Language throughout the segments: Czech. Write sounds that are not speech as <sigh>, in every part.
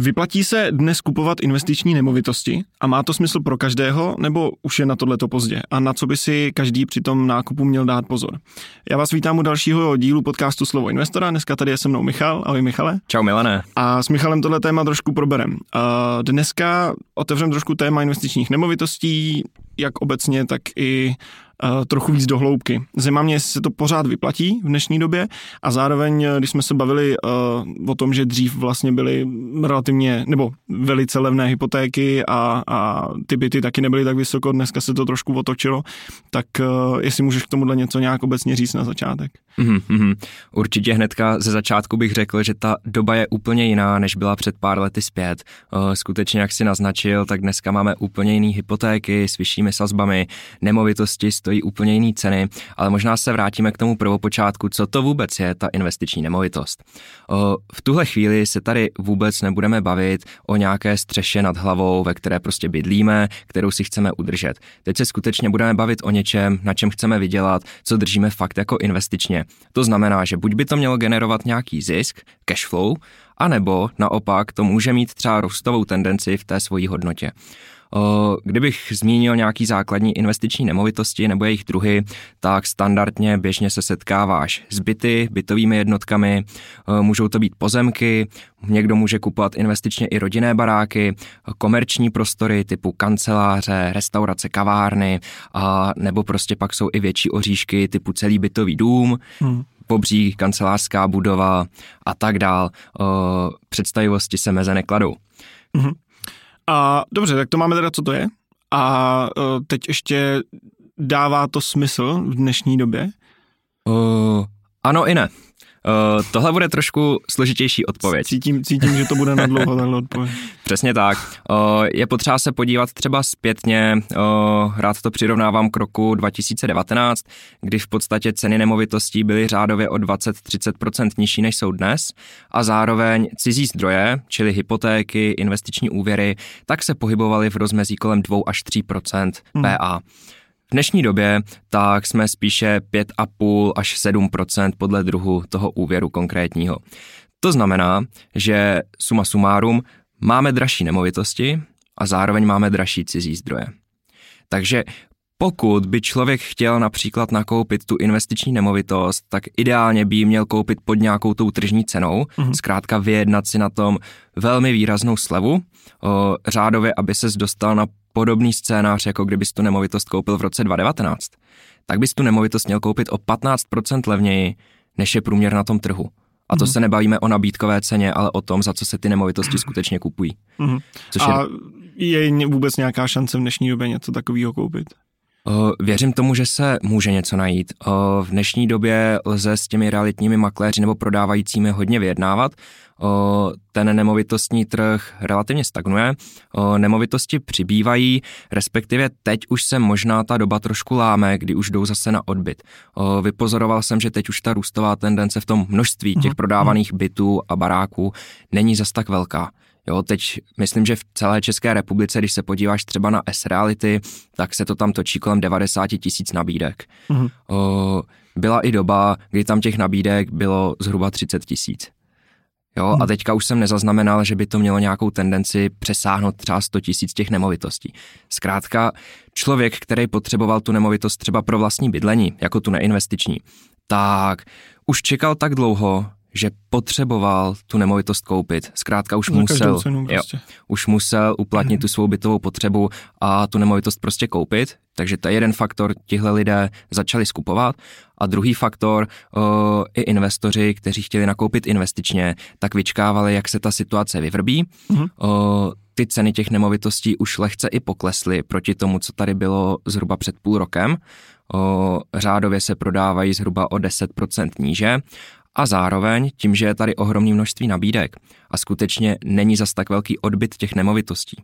Vyplatí se dnes kupovat investiční nemovitosti a má to smysl pro každého, nebo už je na tohleto pozdě? A na co by si každý při tom nákupu měl dát pozor? Já vás vítám u dalšího dílu podcastu Slovo investora. Dneska tady je se mnou Michal. Ahoj Michale. Čau Milané. A s Michalem tohle téma trošku proberem. Dneska otevřem trošku téma investičních nemovitostí, jak obecně, tak i trochu víc do hloubky. Zajímá mě, jestli se to pořád vyplatí v dnešní době a zároveň, eh, když jsme se bavili uh, o tom, že dřív vlastně byly relativně, nebo velice levné hypotéky a, a ty byty taky nebyly tak vysoko, dneska se to trošku otočilo, tak uh, jestli můžeš k tomuhle něco nějak obecně říct na začátek. Mm-hmm. Určitě hnedka ze začátku bych řekl, že ta doba je úplně jiná, než byla před pár lety zpět. Skutečně, jak si naznačil, tak dneska máme úplně jiné hypotéky s vyššími sazbami, nemovitosti stojí úplně jiné ceny, ale možná se vrátíme k tomu prvopočátku, co to vůbec je ta investiční nemovitost. V tuhle chvíli se tady vůbec nebudeme bavit o nějaké střeše nad hlavou, ve které prostě bydlíme, kterou si chceme udržet. Teď se skutečně budeme bavit o něčem, na čem chceme vydělat, co držíme fakt jako investičně. To znamená, že buď by to mělo generovat nějaký zisk, cash flow, anebo naopak to může mít třeba růstovou tendenci v té svojí hodnotě. Kdybych zmínil nějaký základní investiční nemovitosti nebo jejich druhy, tak standardně běžně se setkáváš s byty, bytovými jednotkami, můžou to být pozemky, někdo může kupovat investičně i rodinné baráky, komerční prostory typu kanceláře, restaurace, kavárny, a nebo prostě pak jsou i větší oříšky typu celý bytový dům, hmm pobří, kancelářská budova a tak dál. Představivosti se meze nekladou. Mm-hmm. A dobře, tak to máme teda, co to je. A uh, teď ještě dává to smysl v dnešní době? Uh, ano i ne. Uh, tohle bude trošku složitější odpověď. Cítím, cítím že to bude na dlouho tahle odpověď. <laughs> Přesně tak. Uh, je potřeba se podívat třeba zpětně, uh, rád to přirovnávám k roku 2019, kdy v podstatě ceny nemovitostí byly řádově o 20-30% nižší než jsou dnes a zároveň cizí zdroje, čili hypotéky, investiční úvěry, tak se pohybovaly v rozmezí kolem 2 až 3% PA. Hmm. V dnešní době tak jsme spíše 5,5 až 7% podle druhu toho úvěru konkrétního. To znamená, že suma sumárum máme dražší nemovitosti a zároveň máme dražší cizí zdroje. Takže pokud by člověk chtěl například nakoupit tu investiční nemovitost, tak ideálně by ji měl koupit pod nějakou tou tržní cenou, mm-hmm. zkrátka vyjednat si na tom velmi výraznou slevu, o, řádově, aby se dostal na podobný scénář, jako kdybys tu nemovitost koupil v roce 2019, tak bys tu nemovitost měl koupit o 15% levněji, než je průměr na tom trhu. A to mm. se nebavíme o nabídkové ceně, ale o tom, za co se ty nemovitosti skutečně kupují. Mm. Což A je... je vůbec nějaká šance v dnešní době něco takového koupit? Věřím tomu, že se může něco najít. V dnešní době lze s těmi realitními makléři nebo prodávajícími hodně vyjednávat. Ten nemovitostní trh relativně stagnuje, nemovitosti přibývají, respektive teď už se možná ta doba trošku láme, kdy už jdou zase na odbyt. Vypozoroval jsem, že teď už ta růstová tendence v tom množství těch mhm. prodávaných bytů a baráků není zas tak velká. Jo, teď myslím, že v celé České republice, když se podíváš třeba na S-Reality, tak se to tam točí kolem 90 tisíc nabídek. Mm-hmm. O, byla i doba, kdy tam těch nabídek bylo zhruba 30 tisíc. Jo, a teďka už jsem nezaznamenal, že by to mělo nějakou tendenci přesáhnout třeba 100 tisíc těch nemovitostí. Zkrátka, člověk, který potřeboval tu nemovitost třeba pro vlastní bydlení, jako tu neinvestiční, tak už čekal tak dlouho, že potřeboval tu nemovitost koupit. Zkrátka už Za musel, prostě. jo, už musel uplatnit mm. tu svou bytovou potřebu a tu nemovitost prostě koupit. Takže to je jeden faktor, tihle lidé začali skupovat. A druhý faktor, o, i investoři, kteří chtěli nakoupit investičně, tak vyčkávali, jak se ta situace vyvrbí. Mm. O, ty ceny těch nemovitostí už lehce i poklesly proti tomu, co tady bylo zhruba před půl rokem. O, řádově se prodávají zhruba o 10% níže a zároveň tím, že je tady ohromné množství nabídek a skutečně není zas tak velký odbyt těch nemovitostí,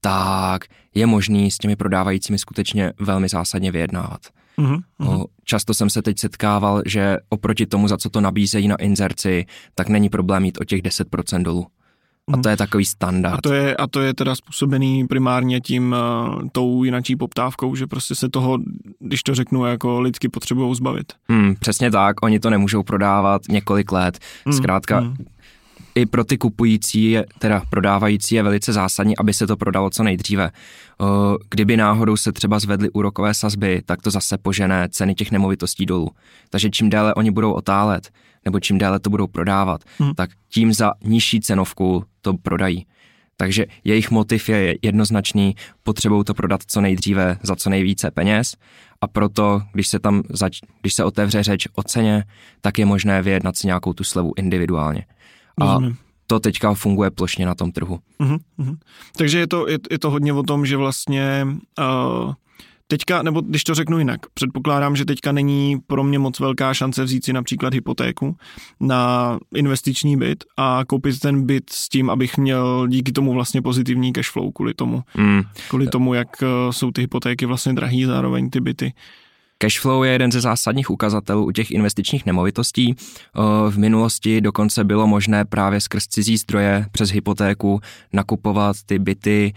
tak je možný s těmi prodávajícími skutečně velmi zásadně vyjednávat. Mm-hmm. Často jsem se teď setkával, že oproti tomu, za co to nabízejí na inzerci, tak není problém mít o těch 10% dolů. A to je takový standard. A to je, a to je teda způsobený primárně tím uh, tou jinačí poptávkou, že prostě se toho, když to řeknu, jako lidsky potřebují zbavit. Hmm, přesně tak, oni to nemůžou prodávat několik let. Hmm, Zkrátka, hmm. i pro ty kupující, je, teda prodávající je velice zásadní, aby se to prodalo co nejdříve. Kdyby náhodou se třeba zvedly úrokové sazby, tak to zase požené ceny těch nemovitostí dolů. Takže čím déle oni budou otálet, nebo čím déle to budou prodávat, hmm. tak tím za nižší cenovku to prodají. Takže jejich motiv je jednoznačný, potřebují to prodat co nejdříve za co nejvíce peněz a proto, když se tam, zač- když se otevře řeč o ceně, tak je možné vyjednat si nějakou tu slevu individuálně. A Rozumím. to teďka funguje plošně na tom trhu. Uh-huh, uh-huh. Takže je to, je, je to hodně o tom, že vlastně uh, Teďka, nebo když to řeknu jinak, předpokládám, že teďka není pro mě moc velká šance vzít si například hypotéku na investiční byt a koupit ten byt s tím, abych měl díky tomu vlastně pozitivní cash flow kvůli tomu, mm. kvůli tomu, jak eh, jsou ty hypotéky vlastně drahý, zároveň ty byty. Cashflow je jeden ze zásadních ukazatelů u těch investičních nemovitostí. V minulosti dokonce bylo možné právě skrz cizí zdroje přes hypotéku nakupovat ty byty,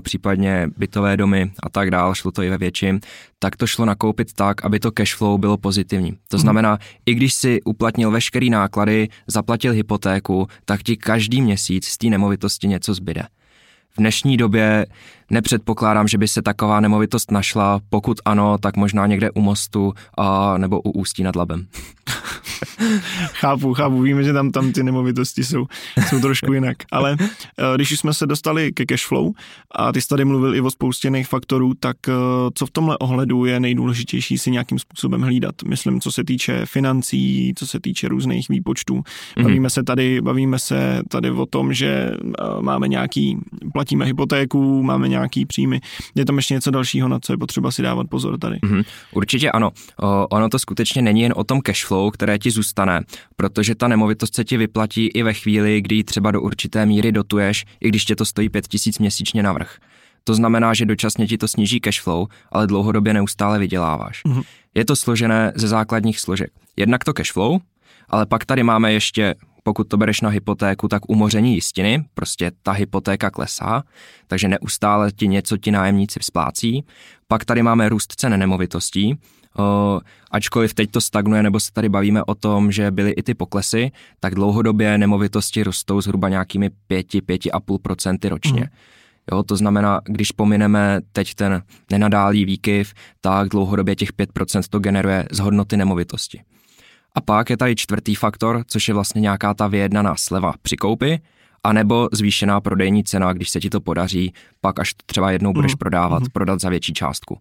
případně bytové domy a tak dál, šlo to i ve větším, tak to šlo nakoupit tak, aby to cashflow bylo pozitivní. To mhm. znamená, hmm. i když si uplatnil veškerý náklady, zaplatil hypotéku, tak ti každý měsíc z té nemovitosti něco zbyde. V dnešní době Nepředpokládám, že by se taková nemovitost našla, pokud ano, tak možná někde u mostu a, nebo u Ústí nad Labem. <laughs> chápu, chápu, víme, že tam, tam ty nemovitosti jsou, jsou trošku jinak, ale eh, když jsme se dostali ke cashflow a ty jsi tady mluvil i o spoustě jiných faktorů, tak eh, co v tomhle ohledu je nejdůležitější si nějakým způsobem hlídat? Myslím, co se týče financí, co se týče různých výpočtů. Mhm. Bavíme mm-hmm. se tady, bavíme se tady o tom, že eh, máme nějaký, platíme hypotéku, máme nějaký nějaký příjmy. Je tam ještě něco dalšího, na co je potřeba si dávat pozor tady? Mm-hmm. Určitě ano. O, ono to skutečně není jen o tom cashflow, které ti zůstane, protože ta nemovitost se ti vyplatí i ve chvíli, kdy třeba do určité míry dotuješ, i když tě to stojí 5000 měsíčně navrh. To znamená, že dočasně ti to sníží cashflow, ale dlouhodobě neustále vyděláváš. Mm-hmm. Je to složené ze základních složek. Jednak to cashflow, ale pak tady máme ještě pokud to bereš na hypotéku, tak umoření jistiny, prostě ta hypotéka klesá, takže neustále ti něco ti nájemníci splácí. Pak tady máme růst cen nemovitostí, ačkoliv teď to stagnuje, nebo se tady bavíme o tom, že byly i ty poklesy, tak dlouhodobě nemovitosti rostou zhruba nějakými 5-5,5% ročně. Mm. Jo, to znamená, když pomineme teď ten nenadálý výkyv, tak dlouhodobě těch 5% to generuje z hodnoty nemovitosti. A pak je tady čtvrtý faktor, což je vlastně nějaká ta vyjednaná sleva při koupi, anebo zvýšená prodejní cena, když se ti to podaří, pak až třeba jednou budeš mm. prodávat, mm. prodat za větší částku.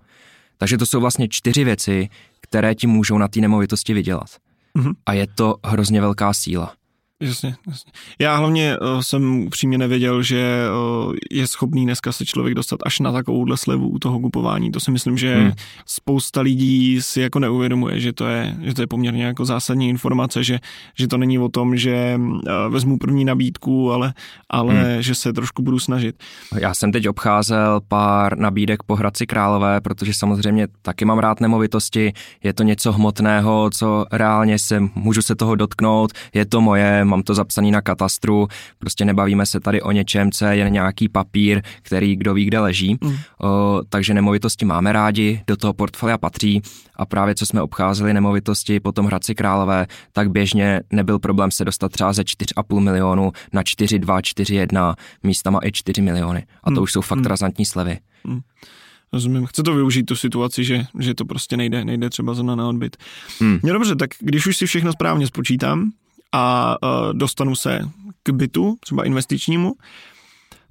Takže to jsou vlastně čtyři věci, které ti můžou na té nemovitosti vydělat. Mm. A je to hrozně velká síla. Jasně, jasně. Já hlavně uh, jsem upřímně nevěděl, že uh, je schopný dneska se člověk dostat až na takovouhle slevu u toho kupování. To si myslím, že hmm. spousta lidí si jako neuvědomuje, že to je, že to je poměrně jako zásadní informace, že, že to není o tom, že uh, vezmu první nabídku, ale, ale hmm. že se trošku budu snažit. Já jsem teď obcházel pár nabídek po Hradci Králové, protože samozřejmě taky mám rád nemovitosti, je to něco hmotného, co reálně se, můžu se toho dotknout, je to moje, mám to zapsaný na katastru, prostě nebavíme se tady o něčem, co je nějaký papír, který kdo ví, kde leží. Mm. O, takže nemovitosti máme rádi, do toho portfolia patří a právě co jsme obcházeli nemovitosti potom Hradci Králové, tak běžně nebyl problém se dostat třeba ze 4,5 milionu na 4,2, 4,1, místama i 4 miliony. A to mm. už jsou fakt mm. razantní slevy. Mm. Rozumím. Chce to využít tu situaci, že, že to prostě nejde, nejde třeba zrovna na odbyt. Hmm. No dobře, tak když už si všechno správně spočítám, a uh, dostanu se k bytu, třeba investičnímu,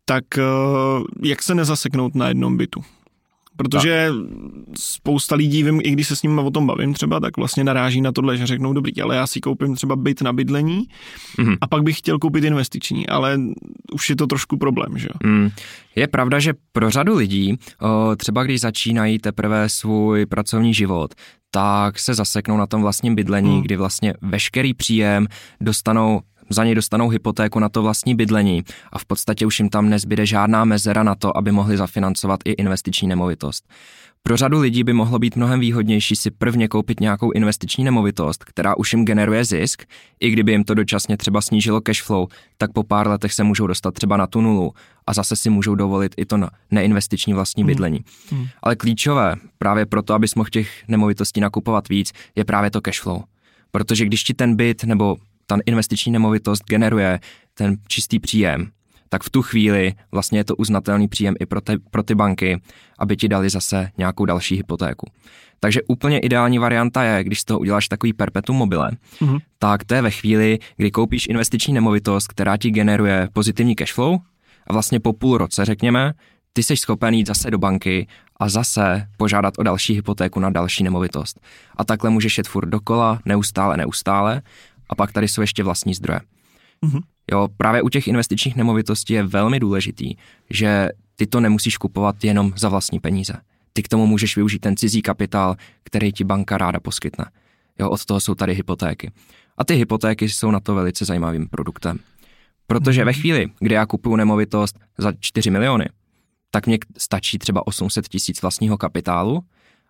tak uh, jak se nezaseknout na jednom bytu? Protože tak. spousta lidí, vím, i když se s nimi o tom bavím třeba, tak vlastně naráží na tohle, že řeknou, dobrý, ale já si koupím třeba byt na bydlení mm-hmm. a pak bych chtěl koupit investiční, ale už je to trošku problém, že jo? Mm. Je pravda, že pro řadu lidí, třeba když začínají teprve svůj pracovní život, tak se zaseknou na tom vlastním bydlení, mm. kdy vlastně veškerý příjem dostanou za něj dostanou hypotéku na to vlastní bydlení a v podstatě už jim tam nezbyde žádná mezera na to, aby mohli zafinancovat i investiční nemovitost. Pro řadu lidí by mohlo být mnohem výhodnější si prvně koupit nějakou investiční nemovitost, která už jim generuje zisk, i kdyby jim to dočasně třeba snížilo cash flow, tak po pár letech se můžou dostat třeba na tu nulu a zase si můžou dovolit i to neinvestiční vlastní hmm. bydlení. Hmm. Ale klíčové právě proto, abys mohl těch nemovitostí nakupovat víc, je právě to cash flow. Protože když ti ten byt nebo ta investiční nemovitost generuje ten čistý příjem, tak v tu chvíli vlastně je to uznatelný příjem i pro, te, pro ty banky, aby ti dali zase nějakou další hypotéku. Takže úplně ideální varianta je, když z toho uděláš takový perpetuum mobile, mm-hmm. tak to je ve chvíli, kdy koupíš investiční nemovitost, která ti generuje pozitivní cashflow a vlastně po půl roce, řekněme, ty jsi schopen jít zase do banky a zase požádat o další hypotéku na další nemovitost. A takhle můžeš jet furt dokola, neustále, neustále. A pak tady jsou ještě vlastní zdroje. Mm-hmm. Jo, právě u těch investičních nemovitostí je velmi důležitý, že ty to nemusíš kupovat jenom za vlastní peníze. Ty k tomu můžeš využít ten cizí kapitál, který ti banka ráda poskytne. Jo, od toho jsou tady hypotéky. A ty hypotéky jsou na to velice zajímavým produktem. Protože ve mhm. chvíli, kdy já kupuju nemovitost za 4 miliony, tak mě stačí třeba 800 tisíc vlastního kapitálu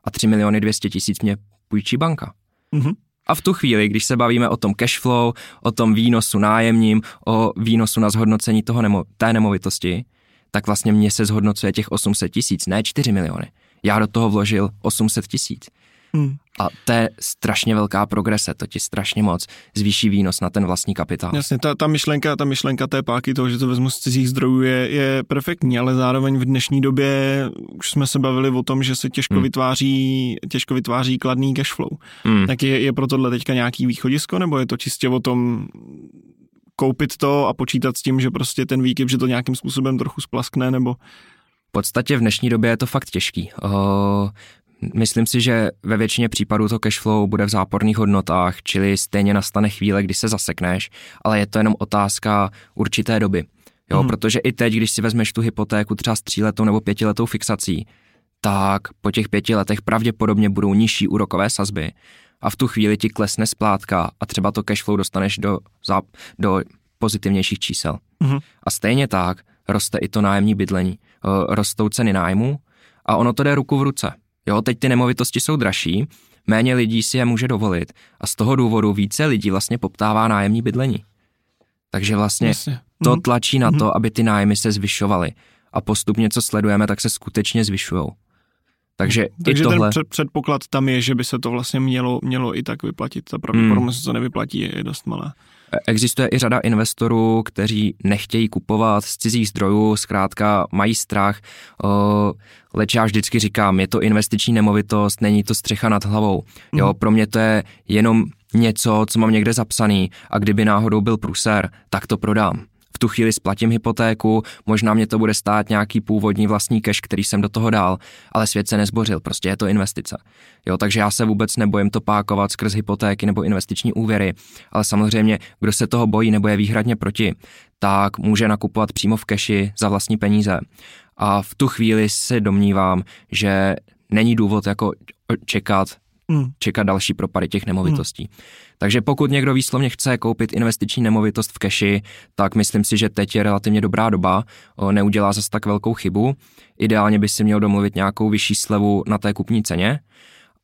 a 3 miliony 200 tisíc mě půjčí banka. Mm-hmm. A v tu chvíli, když se bavíme o tom cash flow, o tom výnosu nájemním, o výnosu na zhodnocení toho nemo, té nemovitosti, tak vlastně mě se zhodnocuje těch 800 tisíc, ne 4 miliony. Já do toho vložil 800 tisíc. Hmm. A to je strašně velká progrese, to ti strašně moc zvýší výnos na ten vlastní kapitál. Jasně, ta, ta myšlenka, ta myšlenka té páky toho, že to vezmu z cizích zdrojů je, je perfektní, ale zároveň v dnešní době už jsme se bavili o tom, že se těžko hmm. vytváří, těžko vytváří kladný cash flow. Hmm. Tak je, je pro tohle teďka nějaký východisko, nebo je to čistě o tom koupit to a počítat s tím, že prostě ten výkyv, že to nějakým způsobem trochu splaskne, nebo v podstatě v dnešní době je to fakt těžký. Myslím si, že ve většině případů to cashflow bude v záporných hodnotách, čili stejně nastane chvíle, kdy se zasekneš, ale je to jenom otázka určité doby. Jo, hmm. protože i teď, když si vezmeš tu hypotéku třeba s tříletou nebo pětiletou fixací, tak po těch pěti letech pravděpodobně budou nižší úrokové sazby a v tu chvíli ti klesne splátka a třeba to cashflow dostaneš do, do pozitivnějších čísel. Hmm. A stejně tak roste i to nájemní bydlení. Rostou ceny nájmu a ono to jde ruku v ruce. Jo, teď ty nemovitosti jsou dražší, méně lidí si je může dovolit a z toho důvodu více lidí vlastně poptává nájemní bydlení. Takže vlastně Jasně. to mhm. tlačí na to, mhm. aby ty nájmy se zvyšovaly. A postupně, co sledujeme, tak se skutečně zvyšují. Takže, Takže i tohle... ten před, předpoklad tam je, že by se to vlastně mělo, mělo i tak vyplatit. Ta pravděpodobnost, hmm. že to nevyplatí, je dost malá. Existuje i řada investorů, kteří nechtějí kupovat z cizích zdrojů, zkrátka mají strach, leč já vždycky říkám, je to investiční nemovitost, není to střecha nad hlavou. Jo, mhm. pro mě to je jenom něco, co mám někde zapsaný a kdyby náhodou byl pruser, tak to prodám v tu chvíli splatím hypotéku, možná mě to bude stát nějaký původní vlastní cash, který jsem do toho dal, ale svět se nezbořil, prostě je to investice. Jo, takže já se vůbec nebojím to pákovat skrz hypotéky nebo investiční úvěry, ale samozřejmě, kdo se toho bojí nebo je výhradně proti, tak může nakupovat přímo v keši za vlastní peníze. A v tu chvíli se domnívám, že není důvod jako čekat, mm. čekat další propady těch nemovitostí. Mm. Takže pokud někdo výslovně chce koupit investiční nemovitost v keši, tak myslím si, že teď je relativně dobrá doba, neudělá zase tak velkou chybu. Ideálně by si měl domluvit nějakou vyšší slevu na té kupní ceně,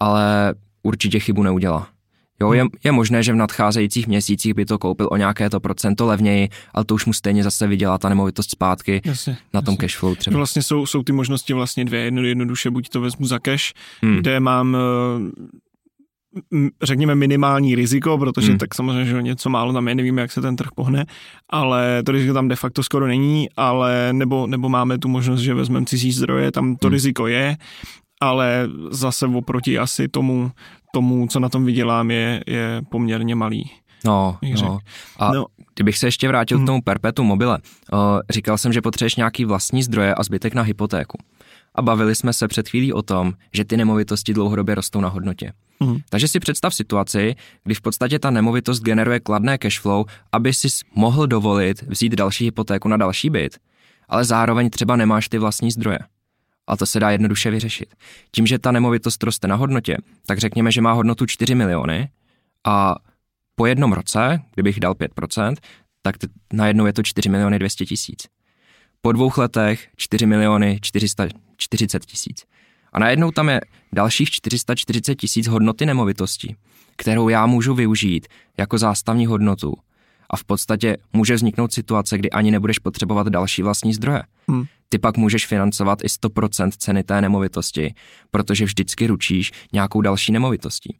ale určitě chybu neudělá. Jo, je, je možné, že v nadcházejících měsících by to koupil o nějaké to procento levněji, ale to už mu stejně zase vydělá ta nemovitost zpátky jasně, na tom jasně. cashflow třeba. Vlastně jsou, jsou ty možnosti vlastně dvě. Jedno, jednoduše buď to vezmu za cash, hmm. kde mám řekněme minimální riziko, protože hmm. tak samozřejmě, že něco málo tam je, nevíme, jak se ten trh pohne, ale to riziko tam de facto skoro není, ale nebo, nebo máme tu možnost, že vezmeme cizí zdroje, tam to hmm. riziko je, ale zase oproti asi tomu, tomu, co na tom vydělám, je, je poměrně malý. No, no. A no. kdybych se ještě vrátil hmm. k tomu perpetu mobile, uh, říkal jsem, že potřebuješ nějaký vlastní zdroje a zbytek na hypotéku. A bavili jsme se před chvílí o tom, že ty nemovitosti dlouhodobě rostou na hodnotě. Mm. Takže si představ situaci, kdy v podstatě ta nemovitost generuje kladné cashflow, aby si mohl dovolit vzít další hypotéku na další byt, ale zároveň třeba nemáš ty vlastní zdroje. A to se dá jednoduše vyřešit. Tím, že ta nemovitost roste na hodnotě, tak řekněme, že má hodnotu 4 miliony a po jednom roce, kdybych dal 5%, tak t- najednou je to 4 miliony 200 tisíc. Po dvou letech 4 miliony 440 tisíc. A najednou tam je dalších 440 tisíc hodnoty nemovitosti, kterou já můžu využít jako zástavní hodnotu. A v podstatě může vzniknout situace, kdy ani nebudeš potřebovat další vlastní zdroje. Hmm. Ty pak můžeš financovat i 100% ceny té nemovitosti, protože vždycky ručíš nějakou další nemovitostí.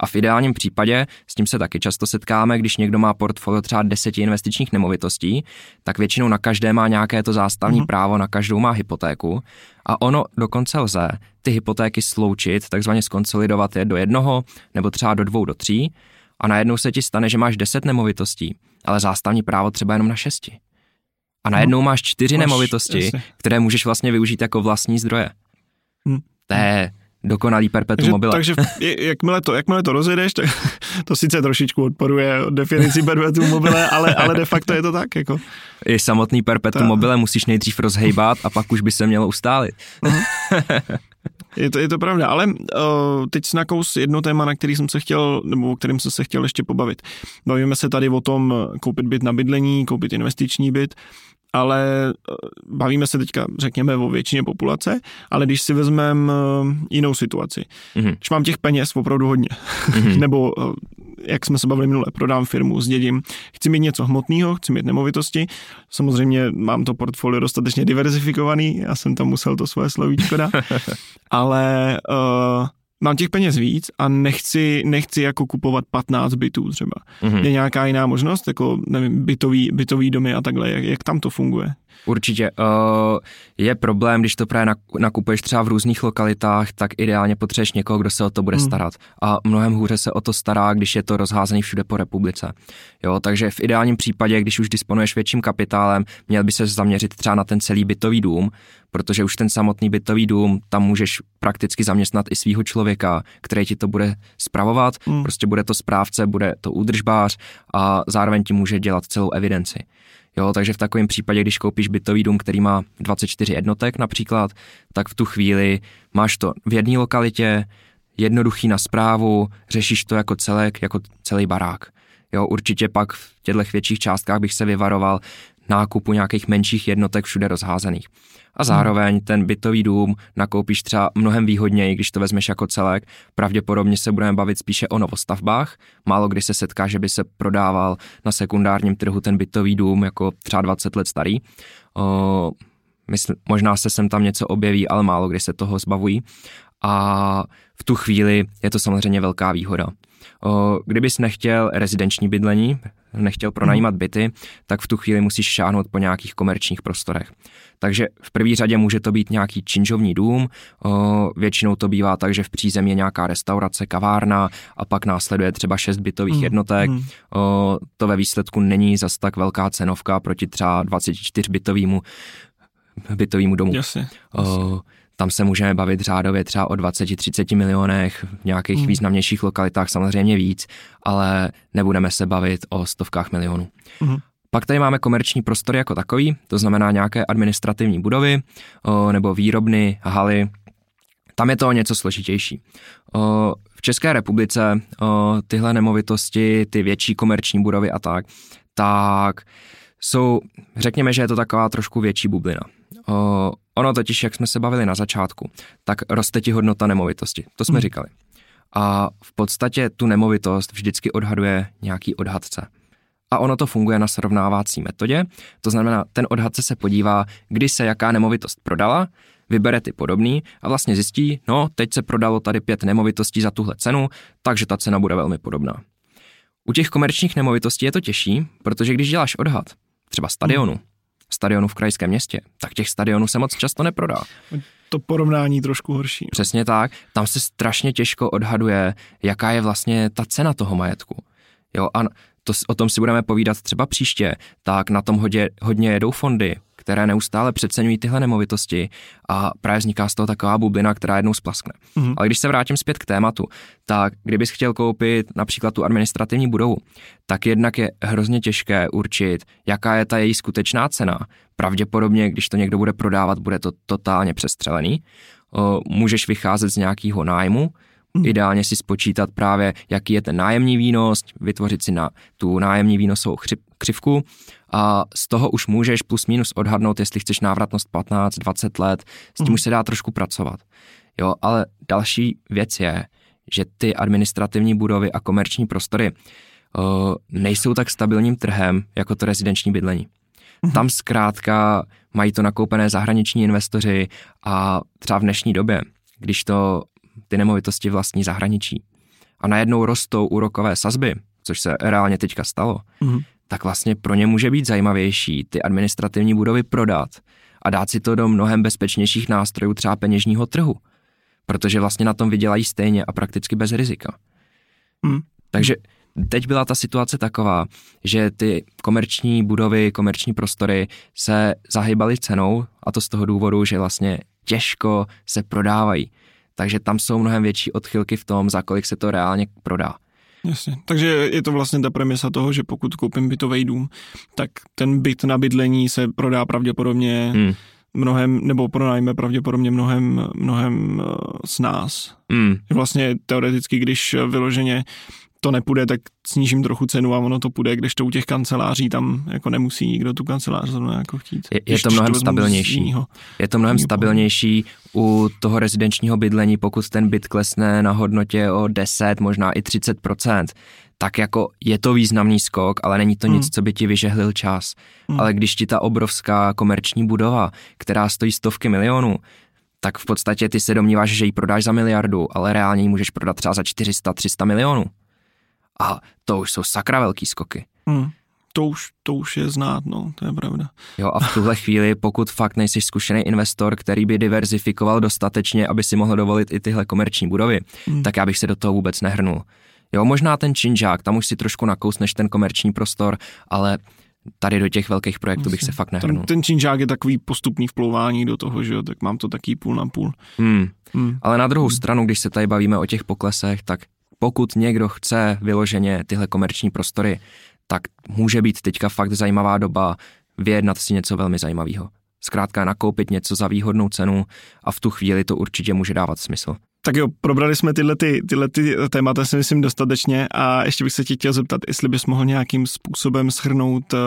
A v ideálním případě, s tím se taky často setkáme, když někdo má portfolio třeba deseti investičních nemovitostí, tak většinou na každé má nějaké to zástavní mm-hmm. právo, na každou má hypotéku. A ono dokonce lze ty hypotéky sloučit, takzvaně skonsolidovat je do jednoho, nebo třeba do dvou, do tří. A najednou se ti stane, že máš deset nemovitostí, ale zástavní právo třeba jenom na šesti. A najednou máš čtyři máš, nemovitosti, jasně. které můžeš vlastně využít jako vlastní zdroje. Hmm. To je dokonalý perpetuum takže, mobile. Takže <laughs> jakmile to, jakmile to rozjedeš, tak <laughs> to sice trošičku odporuje od definici perpetuum mobile, ale, ale de facto je to tak. Jako. I samotný perpetuum Ta. mobile musíš nejdřív rozhejbat a pak už by se mělo ustálit. Uh-huh. <laughs> Je to, je to pravda, ale uh, teď si nakous jedno téma, na který jsem se chtěl, nebo o kterým jsem se chtěl ještě pobavit. Bavíme se tady o tom koupit byt na bydlení, koupit investiční byt ale eh, bavíme se teďka, řekněme, o většině populace, ale když si vezmeme eh, jinou situaci, mm-hmm. když mám těch peněz opravdu hodně, mm-hmm. <laughs> nebo eh, jak jsme se bavili minule, prodám firmu, zdědím, chci mít něco hmotného, chci mít nemovitosti, samozřejmě mám to portfolio dostatečně diverzifikovaný, já jsem tam musel to svoje slovíčko dát, <laughs> ale uh, mám těch peněz víc a nechci, nechci jako kupovat 15 bytů třeba. Mm-hmm. Je nějaká jiná možnost, jako nevím, bytový, bytový domy a takhle, jak, jak tam to funguje? Určitě. Uh, je problém, když to právě nakupuješ třeba v různých lokalitách, tak ideálně potřebuješ někoho, kdo se o to bude hmm. starat. A mnohem hůře se o to stará, když je to rozházený všude po republice. Jo, takže v ideálním případě, když už disponuješ větším kapitálem, měl by se zaměřit třeba na ten celý bytový dům, protože už ten samotný bytový dům, tam můžeš prakticky zaměstnat i svého člověka, který ti to bude spravovat, hmm. prostě bude to správce, bude to údržbář a zároveň ti může dělat celou evidenci. Jo, takže v takovém případě, když koupíš bytový dům, který má 24 jednotek například, tak v tu chvíli máš to v jedné lokalitě, jednoduchý na zprávu, řešíš to jako celek, jako celý barák. Jo, určitě pak v těchto větších částkách bych se vyvaroval nákupu nějakých menších jednotek všude rozházených a zároveň ten bytový dům nakoupíš třeba mnohem výhodněji, když to vezmeš jako celek. Pravděpodobně se budeme bavit spíše o novostavbách. Málo kdy se setká, že by se prodával na sekundárním trhu ten bytový dům jako třeba 20 let starý. O, mysl, možná se sem tam něco objeví, ale málo kdy se toho zbavují. A v tu chvíli je to samozřejmě velká výhoda. Kdybys nechtěl rezidenční bydlení, nechtěl pronajímat hmm. byty, tak v tu chvíli musíš šáhnout po nějakých komerčních prostorech. Takže v první řadě může to být nějaký činžovní dům, o, většinou to bývá tak, že v přízemí je nějaká restaurace, kavárna a pak následuje třeba šest bytových hmm. jednotek. Hmm. O, to ve výsledku není zas tak velká cenovka proti třeba 24 bytovýmu bytovýmu domu. Jasně, jasně. Tam se můžeme bavit řádově třeba o 20-30 milionech, v nějakých hmm. významnějších lokalitách samozřejmě víc, ale nebudeme se bavit o stovkách milionů. Hmm. Pak tady máme komerční prostory jako takový, to znamená nějaké administrativní budovy o, nebo výrobny, haly. Tam je to něco složitější. O, v České republice o, tyhle nemovitosti, ty větší komerční budovy a tak, tak jsou, řekněme, že je to taková trošku větší bublina. O, ono totiž, jak jsme se bavili na začátku, tak roste ti hodnota nemovitosti. To jsme hmm. říkali. A v podstatě tu nemovitost vždycky odhaduje nějaký odhadce. A ono to funguje na srovnávací metodě, to znamená, ten odhadce se podívá, kdy se jaká nemovitost prodala, vybere ty podobný a vlastně zjistí, no teď se prodalo tady pět nemovitostí za tuhle cenu, takže ta cena bude velmi podobná. U těch komerčních nemovitostí je to těžší, protože když děláš odhad, třeba stadionu, hmm. stadionu v krajském městě, tak těch stadionů se moc často neprodá. To porovnání trošku horší. Přesně tak, tam se strašně těžko odhaduje, jaká je vlastně ta cena toho majetku. Jo, a to, o tom si budeme povídat třeba příště, tak na tom hodě, hodně jedou fondy, které neustále přeceňují tyhle nemovitosti a právě vzniká z toho taková bublina, která jednou splaskne. Mm-hmm. Ale když se vrátím zpět k tématu, tak kdybys chtěl koupit například tu administrativní budovu, tak jednak je hrozně těžké určit, jaká je ta její skutečná cena. Pravděpodobně, když to někdo bude prodávat, bude to totálně přestřelený. O, můžeš vycházet z nějakého nájmu, Hmm. Ideálně si spočítat právě, jaký je ten nájemní výnos, vytvořit si na tu nájemní výnosovou křivku a z toho už můžeš plus minus odhadnout, jestli chceš návratnost 15-20 let, s tím hmm. už se dá trošku pracovat. Jo, ale další věc je, že ty administrativní budovy a komerční prostory uh, nejsou tak stabilním trhem jako to rezidenční bydlení. Hmm. Tam zkrátka mají to nakoupené zahraniční investoři a třeba v dnešní době, když to ty nemovitosti vlastní zahraničí a najednou rostou úrokové sazby, což se reálně teďka stalo, mm. Tak vlastně pro ně může být zajímavější ty administrativní budovy prodat a dát si to do mnohem bezpečnějších nástrojů třeba peněžního trhu, protože vlastně na tom vydělají stejně a prakticky bez rizika. Mm. Takže teď byla ta situace taková, že ty komerční budovy, komerční prostory se zahybaly cenou a to z toho důvodu, že vlastně těžko se prodávají. Takže tam jsou mnohem větší odchylky v tom, za kolik se to reálně prodá. Jasně. Takže je to vlastně ta premisa toho, že pokud koupím bytový dům, tak ten byt na bydlení se prodá pravděpodobně hmm. mnohem, nebo pronajme pravděpodobně mnohem, mnohem uh, s nás. Hmm. Vlastně teoreticky, když vyloženě to nepůjde, tak snížím trochu cenu a ono to půjde, když to u těch kanceláří tam jako nemusí nikdo tu kancelář zrovna jako chtít. Je, je to mnohem stabilnější. Mýho, je to mnohem stabilnější u toho rezidenčního bydlení, pokud ten byt klesne na hodnotě o 10, možná i 30% tak jako je to významný skok, ale není to nic, hmm. co by ti vyžehlil čas. Hmm. Ale když ti ta obrovská komerční budova, která stojí stovky milionů, tak v podstatě ty se domníváš, že ji prodáš za miliardu, ale reálně ji můžeš prodat třeba za 400-300 milionů. A to už jsou sakra velký skoky. Hmm. To už, to už je znát, no, to je pravda. Jo, a v tuhle <laughs> chvíli, pokud fakt nejsi zkušený investor, který by diverzifikoval dostatečně, aby si mohl dovolit i tyhle komerční budovy, hmm. tak já bych se do toho vůbec nehrnul. Jo, možná ten činžák, tam už si trošku nakousneš ten komerční prostor, ale tady do těch velkých projektů Myslím. bych se fakt nehrnul. Ten, ten činžák je takový postupný vplouvání do toho, že jo, tak mám to taký půl na půl. Hmm. Hmm. Ale na druhou hmm. stranu, když se tady bavíme o těch poklesech, tak pokud někdo chce vyloženě tyhle komerční prostory, tak může být teďka fakt zajímavá doba vyjednat si něco velmi zajímavého. Zkrátka nakoupit něco za výhodnou cenu a v tu chvíli to určitě může dávat smysl. Tak jo, probrali jsme tyhle, ty, tyhle ty témata si myslím dostatečně a ještě bych se tě chtěl zeptat, jestli bys mohl nějakým způsobem schrnout uh,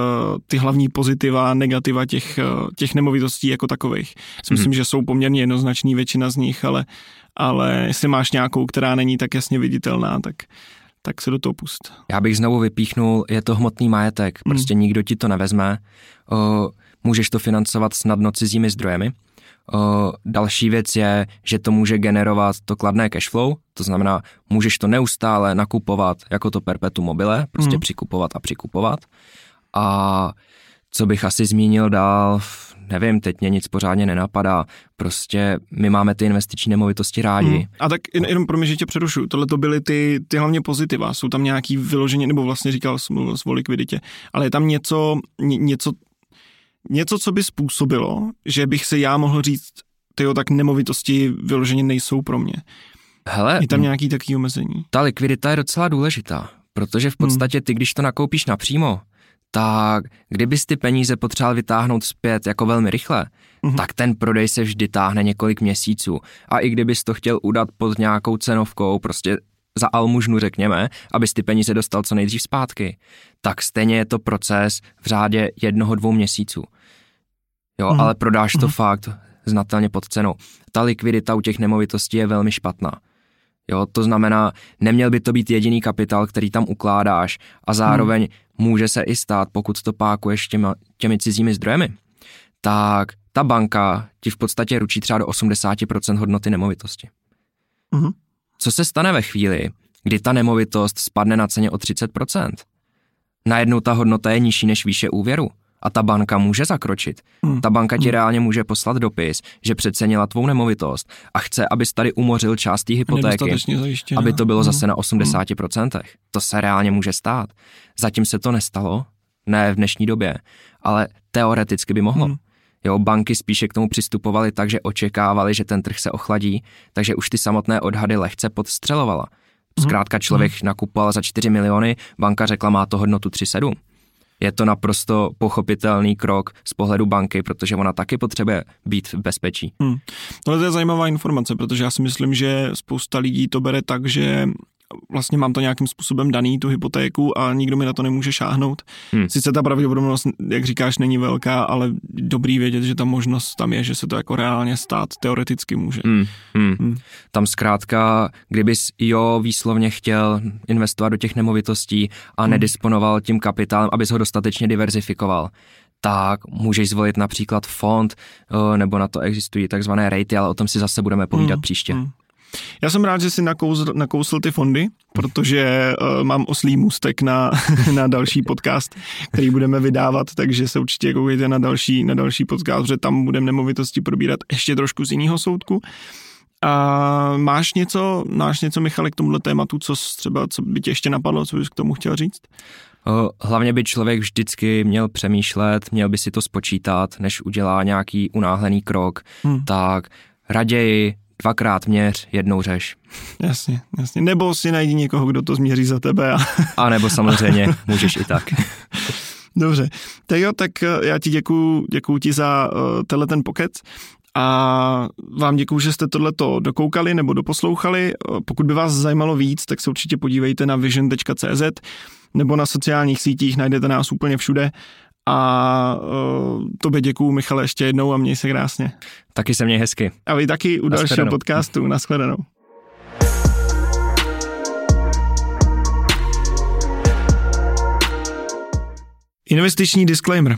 ty hlavní pozitiva, negativa těch, uh, těch nemovitostí jako takových. Mm-hmm. Myslím, že jsou poměrně jednoznačný většina z nich, ale, ale jestli máš nějakou, která není tak jasně viditelná, tak, tak se do toho pust. Já bych znovu vypíchnul, je to hmotný majetek, hmm. prostě mm. nikdo ti to nevezme, o, můžeš to financovat snadno cizími zdrojemi. O, další věc je, že to může generovat to kladné cashflow, to znamená, můžeš to neustále nakupovat jako to perpetuum mobile, prostě mm. přikupovat a přikupovat. A co bych asi zmínil dál, nevím, teď mě nic pořádně nenapadá, prostě my máme ty investiční nemovitosti rádi. Hmm. A tak jen, jenom pro mě, že tě přerušu, tohle to byly ty, ty hlavně pozitiva, jsou tam nějaký vyložení, nebo vlastně říkal jsem mluvil o likviditě, ale je tam něco, něco, něco, co by způsobilo, že bych se já mohl říct, tyjo, tak nemovitosti vyloženě nejsou pro mě. Hele, je tam nějaký takový omezení? Ta likvidita je docela důležitá, protože v hmm. podstatě ty, když to nakoupíš napřímo, tak kdybys ty peníze potřeboval vytáhnout zpět jako velmi rychle, mm-hmm. tak ten prodej se vždy táhne několik měsíců. A i kdybys to chtěl udat pod nějakou cenovkou, prostě za almužnu řekněme, abys ty peníze dostal co nejdřív zpátky, tak stejně je to proces v řádě jednoho, dvou měsíců. Jo, mm-hmm. ale prodáš to mm-hmm. fakt znatelně pod cenou. Ta likvidita u těch nemovitostí je velmi špatná. Jo, to znamená, neměl by to být jediný kapitál, který tam ukládáš a zároveň hmm může se i stát, pokud to pákuješ těma, těmi cizími zdrojemi, tak ta banka ti v podstatě ručí třeba do 80% hodnoty nemovitosti. Mm-hmm. Co se stane ve chvíli, kdy ta nemovitost spadne na ceně o 30%? Najednou ta hodnota je nižší než výše úvěru a ta banka může zakročit. Hmm. Ta banka ti hmm. reálně může poslat dopis, že přecenila tvou nemovitost a chce, abys tady umořil část té hypotéky, aby to bylo hmm. zase na 80%. Hmm. To se reálně může stát. Zatím se to nestalo, ne v dnešní době, ale teoreticky by mohlo. Hmm. Jo, banky spíše k tomu přistupovaly tak, že očekávali, že ten trh se ochladí, takže už ty samotné odhady lehce podstřelovala. Hmm. Zkrátka člověk hmm. nakupoval za 4 miliony, banka řekla, má to hodnotu 3,7 je to naprosto pochopitelný krok z pohledu banky, protože ona taky potřebuje být v bezpečí. Hmm. No to je zajímavá informace, protože já si myslím, že spousta lidí to bere tak, že vlastně mám to nějakým způsobem daný, tu hypotéku a nikdo mi na to nemůže šáhnout. Hmm. Sice ta pravděpodobnost, jak říkáš, není velká, ale dobrý vědět, že ta možnost tam je, že se to jako reálně stát teoreticky může. Hmm. Hmm. Hmm. Tam zkrátka, kdybys jo výslovně chtěl investovat do těch nemovitostí a hmm. nedisponoval tím kapitálem, abys ho dostatečně diverzifikoval, tak můžeš zvolit například fond, nebo na to existují takzvané rejty, ale o tom si zase budeme povídat hmm. příště. Hmm. Já jsem rád, že jsi nakousl, nakousl ty fondy, protože uh, mám oslý můstek na, <laughs> na další podcast, který budeme vydávat, takže se určitě koukejte na další, na další podcast, protože tam budeme nemovitosti probírat ještě trošku z jiného soudku. A máš něco, máš něco, Michale, k tomuhle tématu, co třeba, co by tě ještě napadlo, co bys k tomu chtěl říct? Hlavně by člověk vždycky měl přemýšlet, měl by si to spočítat, než udělá nějaký unáhlený krok, hmm. tak raději dvakrát měř, jednou řeš. Jasně, jasně. Nebo si najdi někoho, kdo to změří za tebe. A, a nebo samozřejmě můžeš i tak. <laughs> Dobře, tak jo, tak eh, já ti děkuju, děkuju ti za uh, tenhle ten pokec a vám děkuju, že jste tohleto dokoukali nebo doposlouchali. Eh, pokud by vás zajímalo víc, tak se určitě podívejte na vision.cz nebo na sociálních sítích, najdete nás úplně všude. A uh, tobě děkuju, Michale, ještě jednou a měj se krásně. Taky se měj hezky. A vy taky u dalšího podcastu. Naschledanou. Investiční disclaimer.